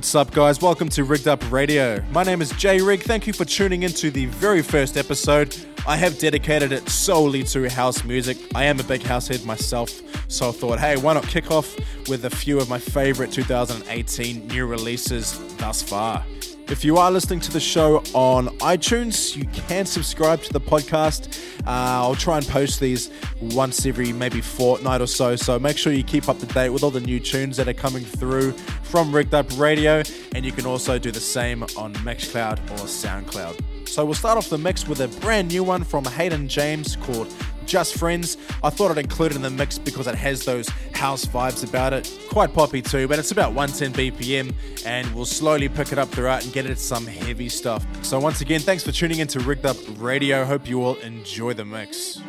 What's up, guys? Welcome to Rigged Up Radio. My name is J-RIG. Thank you for tuning into the very first episode. I have dedicated it solely to house music. I am a big house head myself, so I thought, hey, why not kick off with a few of my favorite 2018 new releases thus far? If you are listening to the show on iTunes, you can subscribe to the podcast. Uh, I'll try and post these once every maybe fortnight or so. So make sure you keep up to date with all the new tunes that are coming through from Rigged Up Radio. And you can also do the same on Mixcloud or SoundCloud. So we'll start off the mix with a brand new one from Hayden James called just Friends. I thought I'd include it in the mix because it has those house vibes about it. Quite poppy too, but it's about 110 BPM and we'll slowly pick it up throughout and get it some heavy stuff. So, once again, thanks for tuning in to Rigged Up Radio. Hope you all enjoy the mix.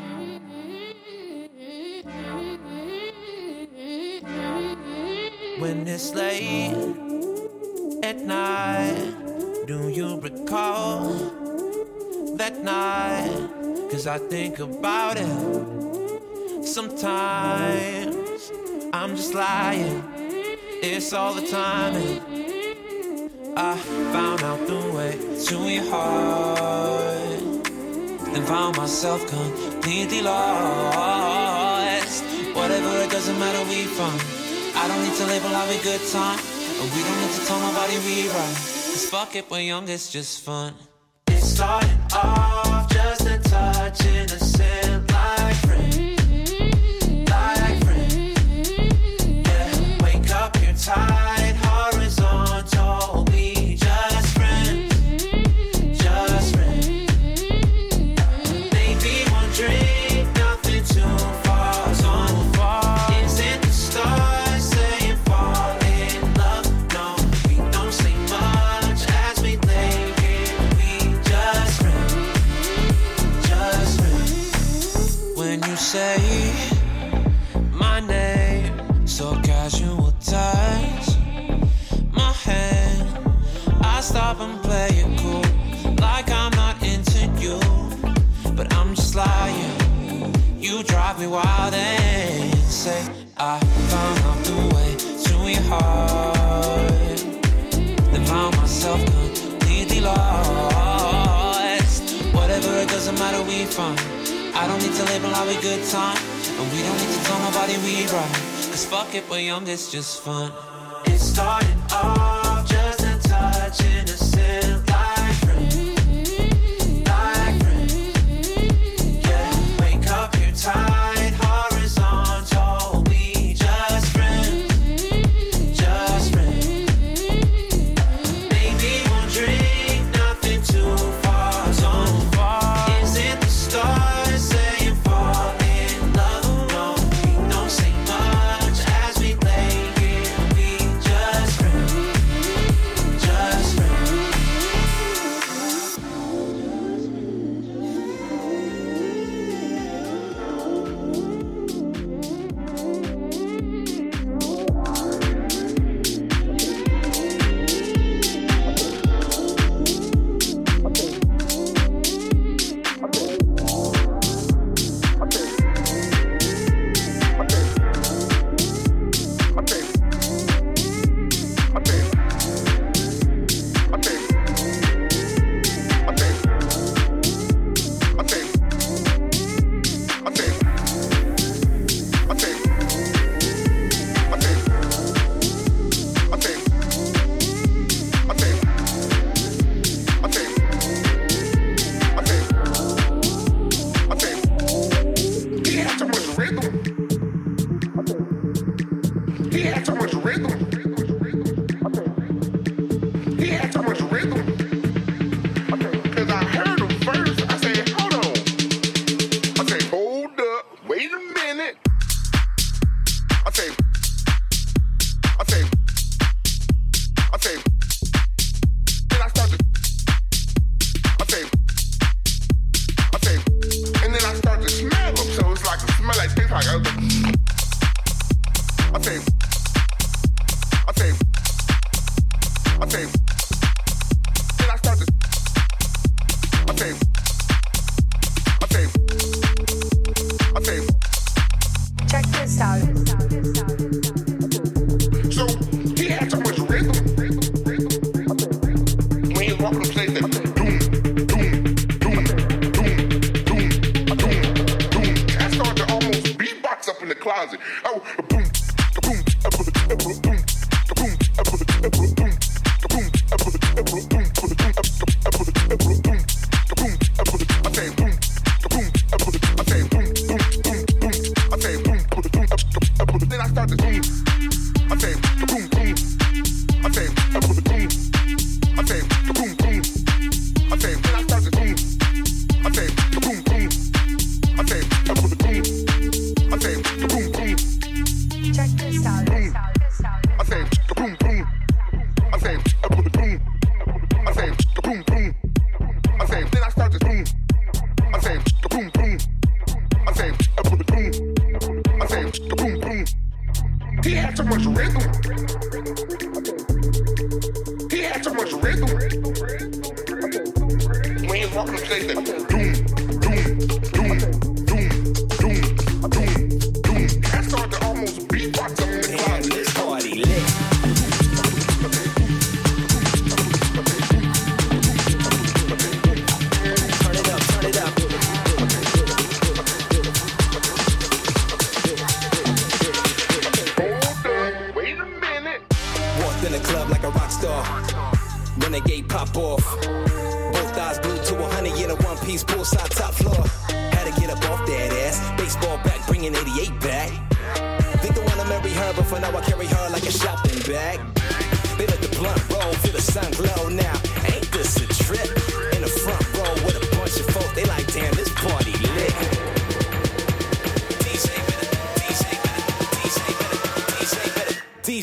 When it's late at night, do you recall that night? Cause I think about it. Sometimes I'm just lying. It's all the time. I found out the way to your heart. And found myself completely lost. Whatever, it doesn't matter, we fun. I don't need to label have a good time. And we don't need to tell nobody we run. Cause fuck it, we're young, it's just fun. It started off a touch say my name, so casual touch my hand. I stop and play it cool, like I'm not into you, but I'm just lying. You drive me wild and say I found out the way to your heart, then found myself completely lost. Whatever, it doesn't matter, we fine. I don't need to label we good time, and we don't need to tell nobody we right. Cause fuck it, we're young, it's just fun. It started off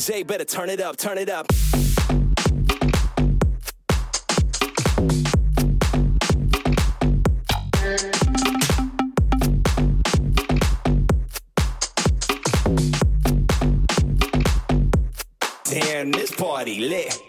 Better turn it up, turn it up. Damn, this party lit.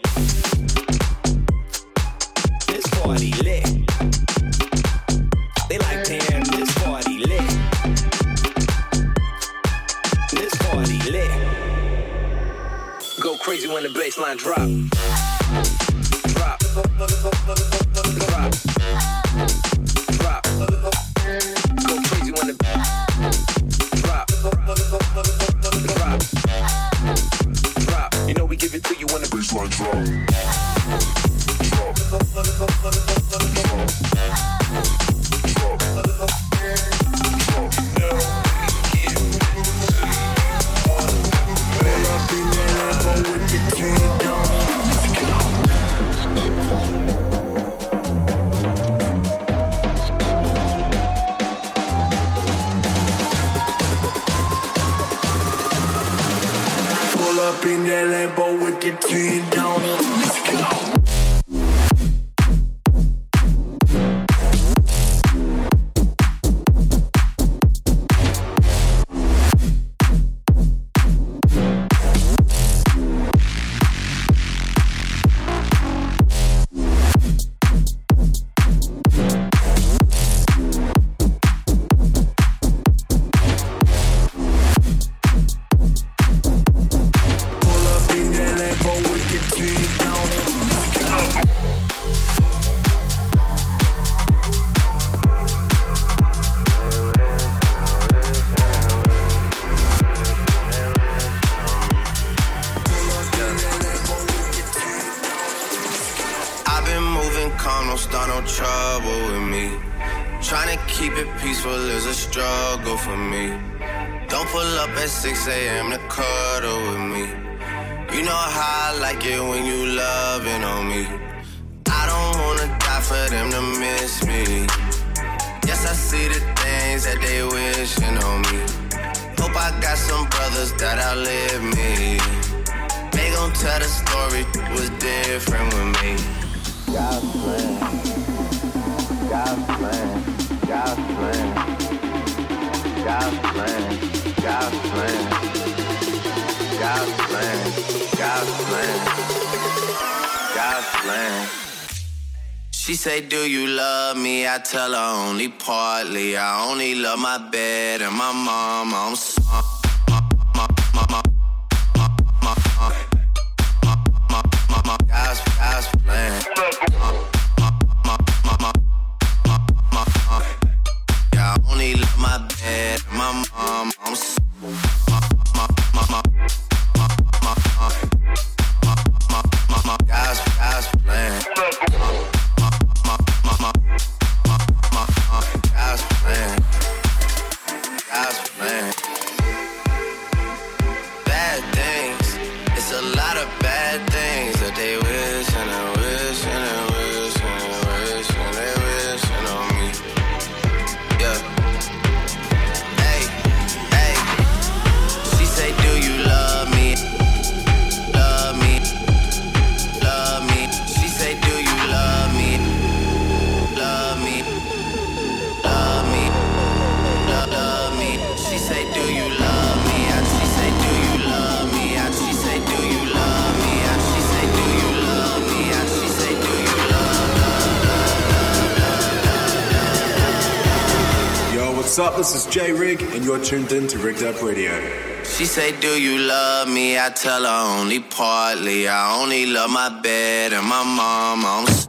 been that but with the tree down. I don't wanna die for them to miss me. Yes, I see the things that they wishing on me. Hope I got some brothers that outlive me. They gon' tell the story was different with me. God's plan, God's plan, God's plan, God's plan, God's plan, God's plan, God's plan trifling. She say, Do you love me? I tell her only partly. I only love my bed and my mom. I'm sorry. Yeah, I only love my bed, my mom. I'm sorry. bad things. Up? This is J-RIG, and you're tuned in to Rigged Up Radio. She say, Do you love me? I tell her only partly. I only love my bed and my mom. I'm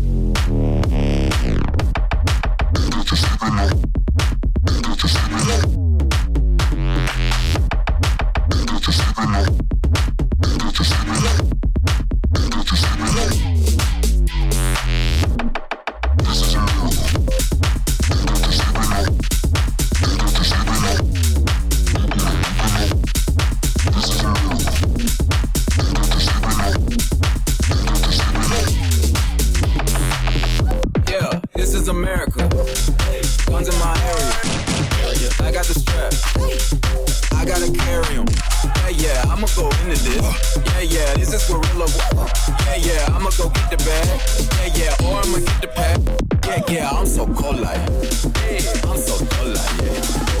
I'ma go into this. Yeah, yeah, this is gorilla. Yeah, yeah, I'ma go get the bag. Yeah, yeah, or I'ma get the pack. Yeah, yeah, I'm so cold like. Yeah, I'm so cold like. Yeah,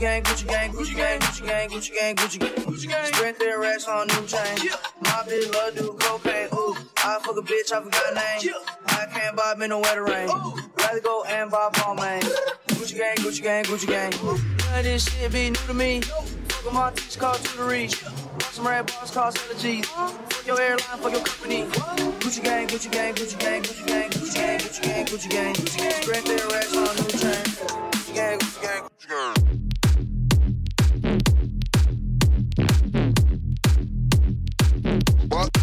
gang, Gucci gang, Gucci gang, Gucci gang, Gucci gang, Gucci gang, Gucci gang. Sprint their racks on new chain. My bitch love do cocaine. Ooh, I fuck a bitch, I forgot name. I can't buy me no wetter rain. Rather go and buy Balmain. Gucci gang, Gucci gang, Gucci gang. None of this shit be new to me. Fuck 'em all, teach call to the reach. Some red bars hella G's. Fuck your airline, fuck your company. Gucci gang, Gucci gang, Gucci gang, Gucci gang, Gucci gang, Gucci gang, Gucci gang, Gucci gang. Sprint their racks on new chain. Gucci gang, Gucci gang, Gucci gang.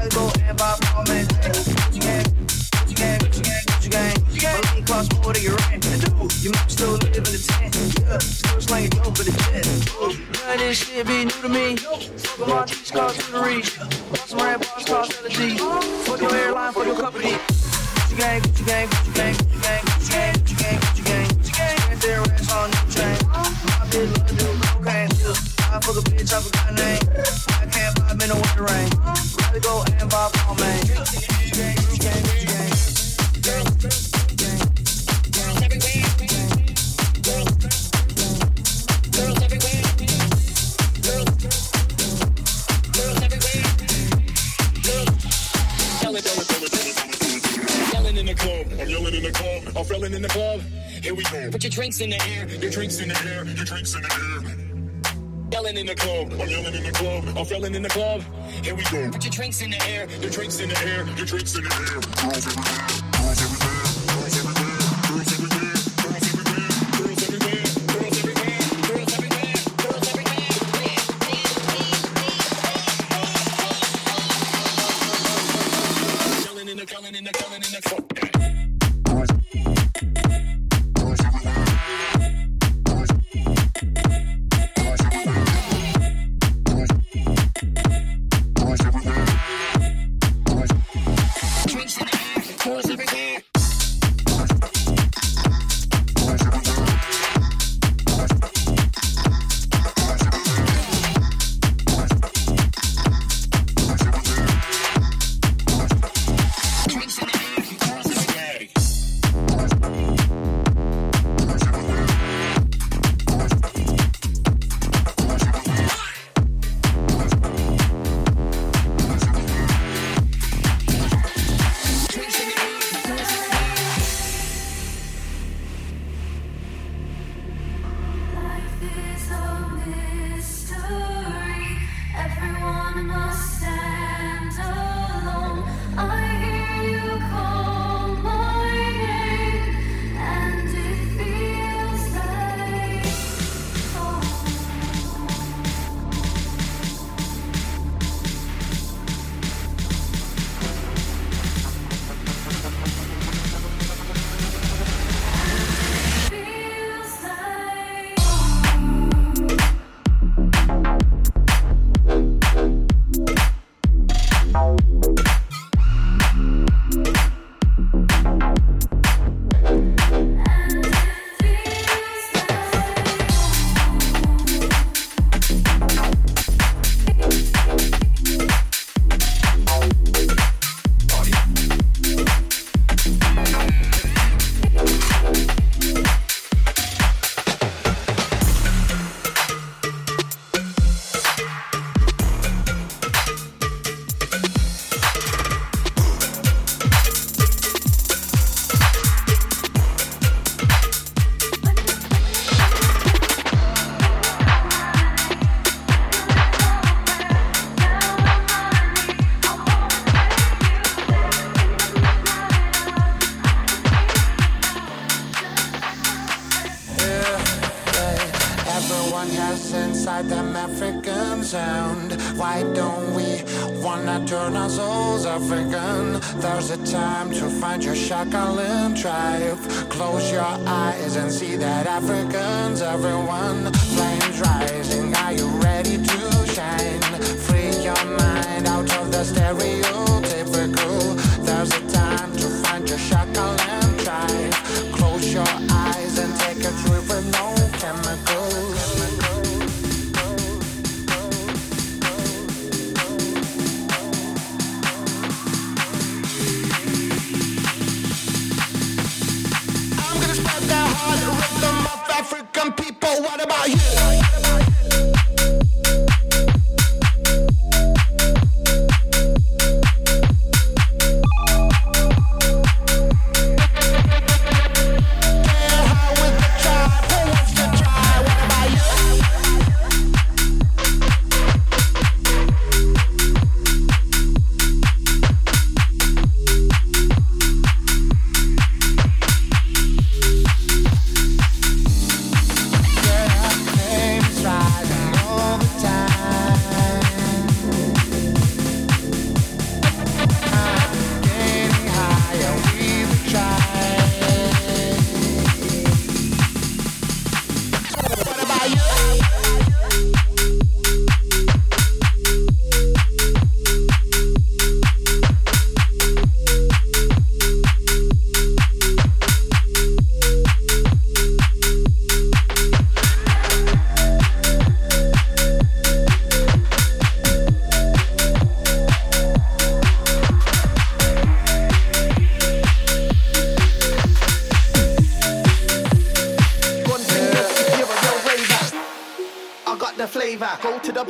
algo I forgot name. I can't vibe in the winter rain. Gotta go I'm feeling in the club. Here we go. Put your drinks in the air. Your drinks in the air. Your drinks in the air. Yelling in the club, I'm yelling in the club, I'm yelling in the club. Here we go. Put your drinks in the air, your drinks in the air, your drinks in the air. Girls everywhere, girls everywhere. Like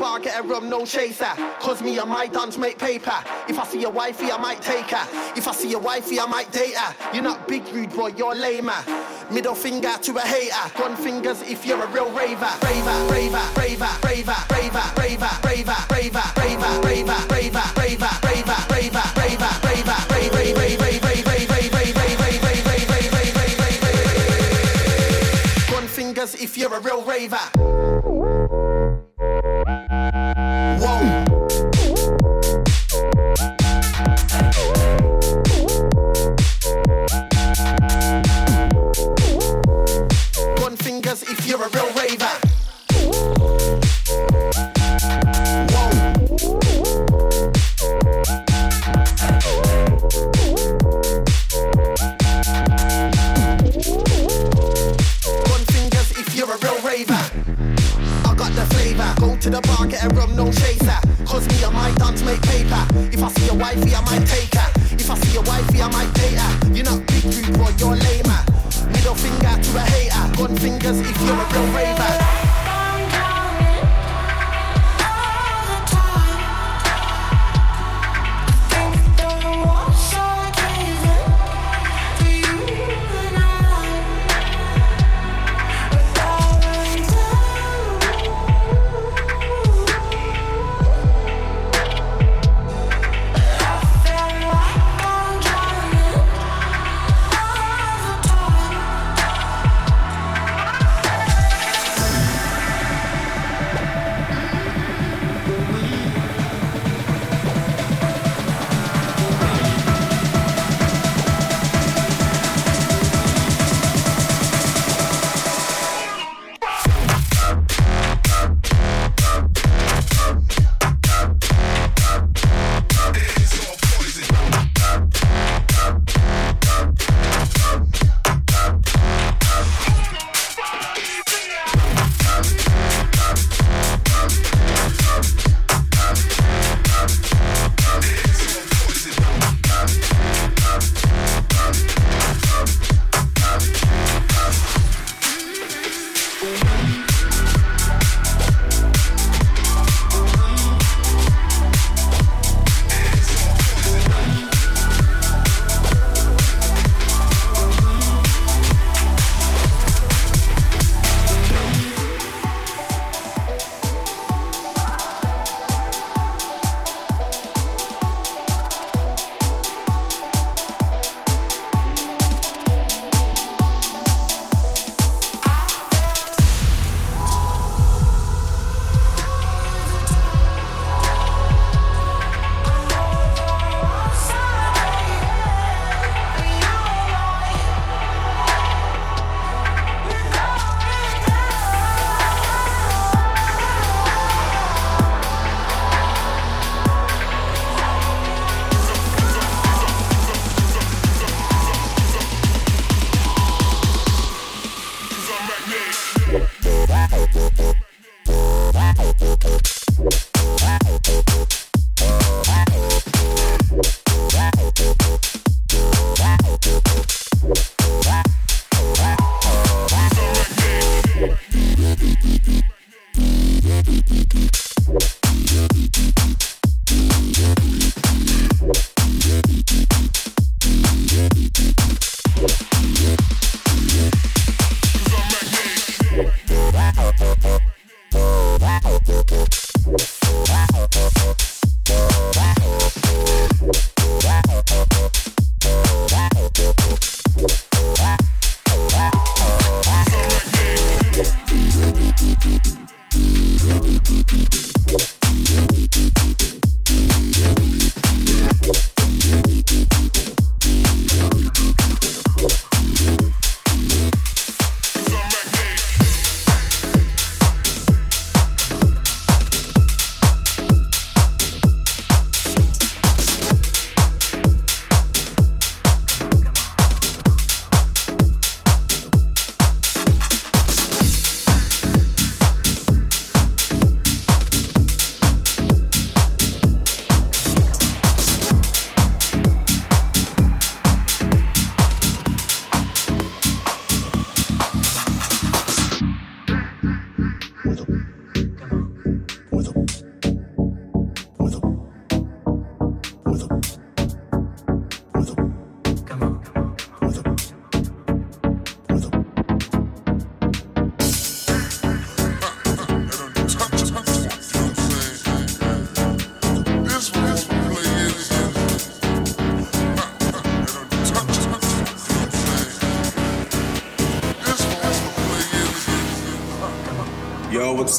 bar, get a rum, no chaser. Cause me and my dance make paper. If I see a wifey, I might take her. If I see a wifey, I might date her. You're not big rude boy, you're lamer. Middle finger to a hater. Gun fingers if you're a real raver. Raver, raver, raver, raver, raver, raver, raver, raver, raver, raver, raver, raver, raver, raver, raver, raver, Gun fingers if you're a real raver. Cause me and my dance make paper. If I see a wifey, I might take her. If I see a wifey, I might date her.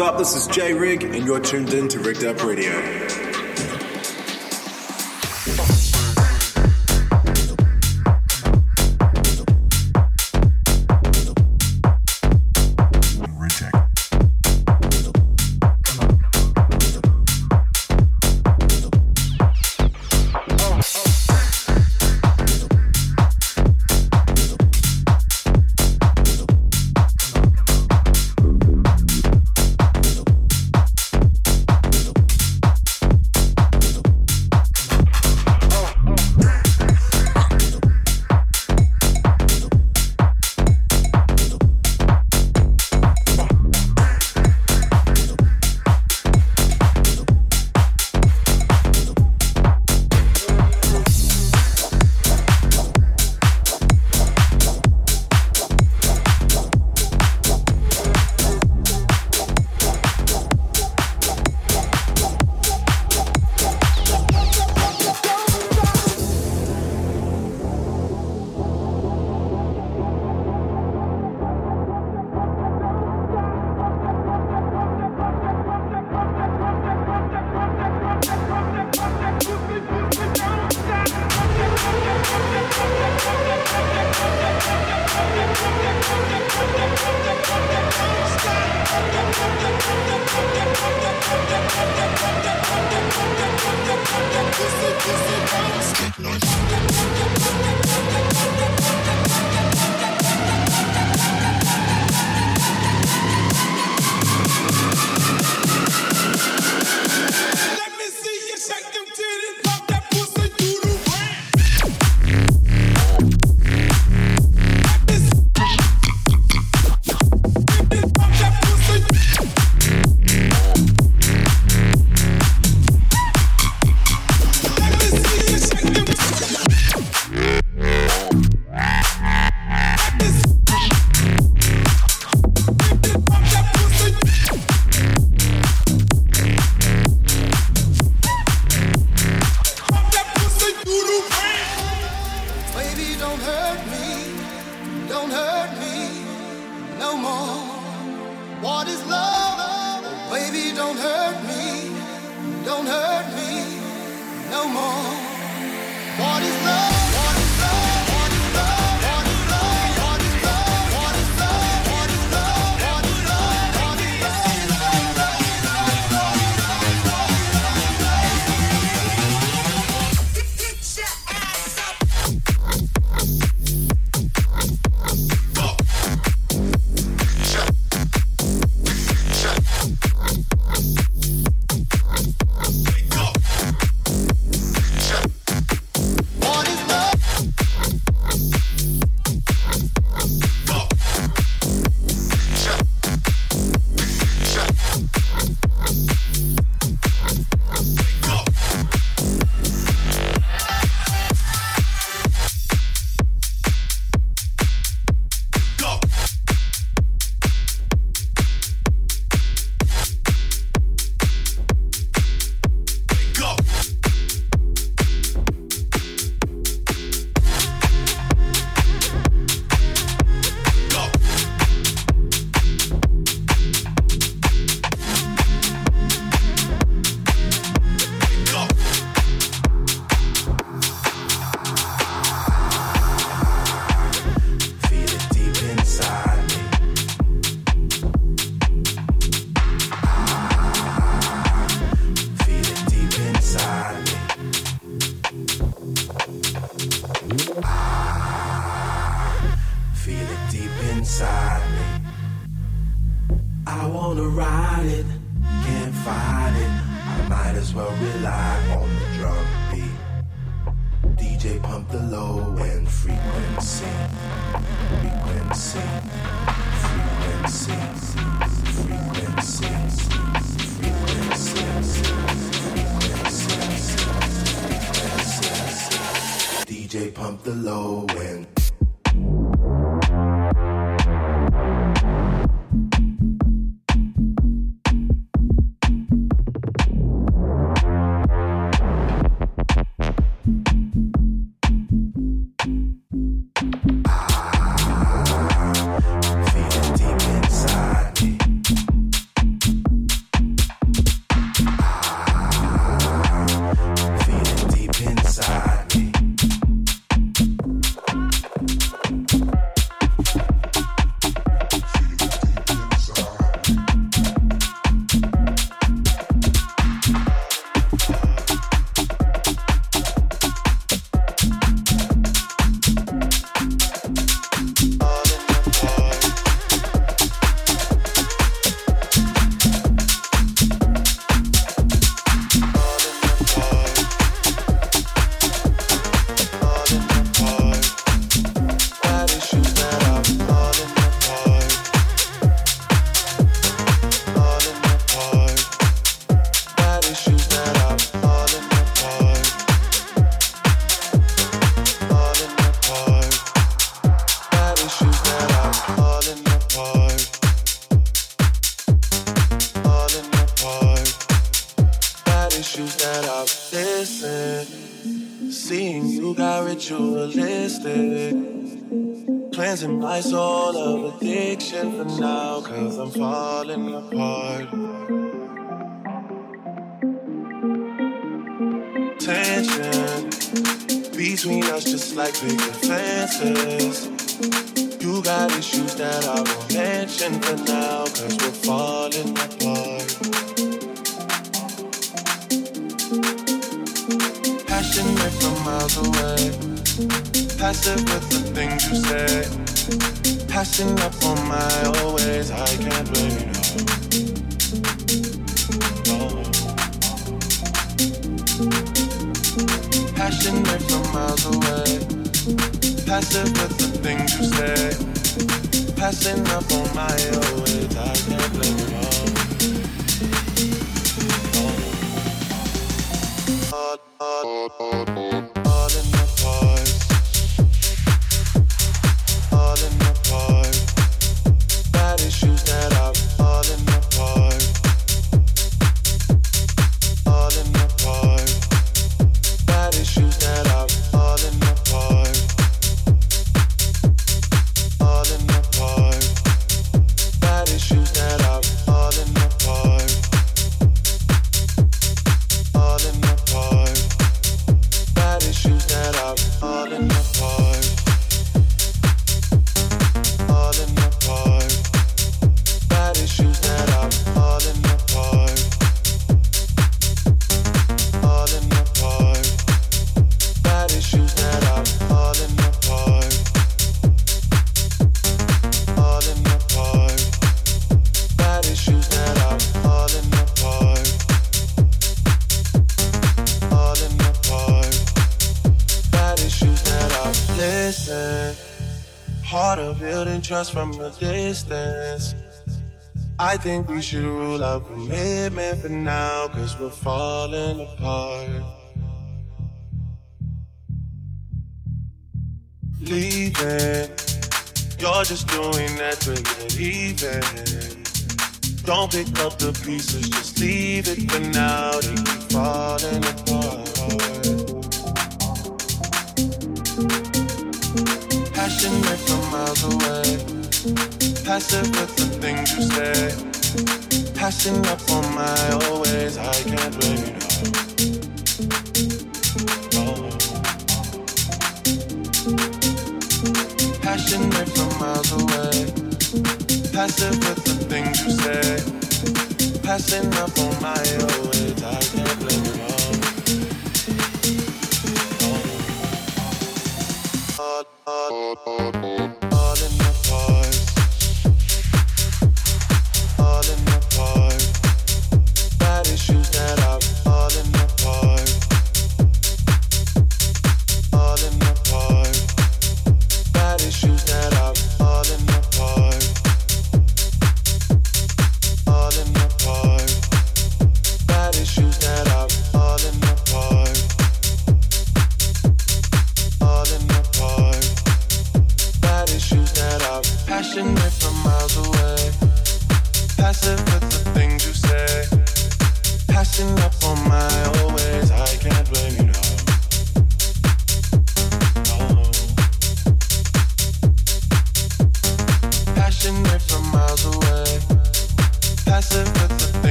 What's up? This is J-RIG, and you're tuned in to Rigged Up Radio. well rely on the drum beat. DJ pump the low and frequency, frequency, frequency, frequency, frequency, frequency, frequency. DJ pump the low and between us just like big fences. You got issues that I won't mention for now, cause we're falling apart. Passionate from miles away, passive with the things you say. Passing up on my always, I can't blame Passionate from miles away, passive with the things you say. Passing up on my always, I can't blame you. All, all, all, I think we should rule out commitment for now, cause we're falling apart. Leaving, you're just doing that to get even. Don't pick up the pieces, just leave it for now. They keep falling apart. Passionate from miles away, passive with the things you say. Passing up on my always, I can't you. No. Passionate from miles away, passive with the things you say. Passing up on my always, I can't blame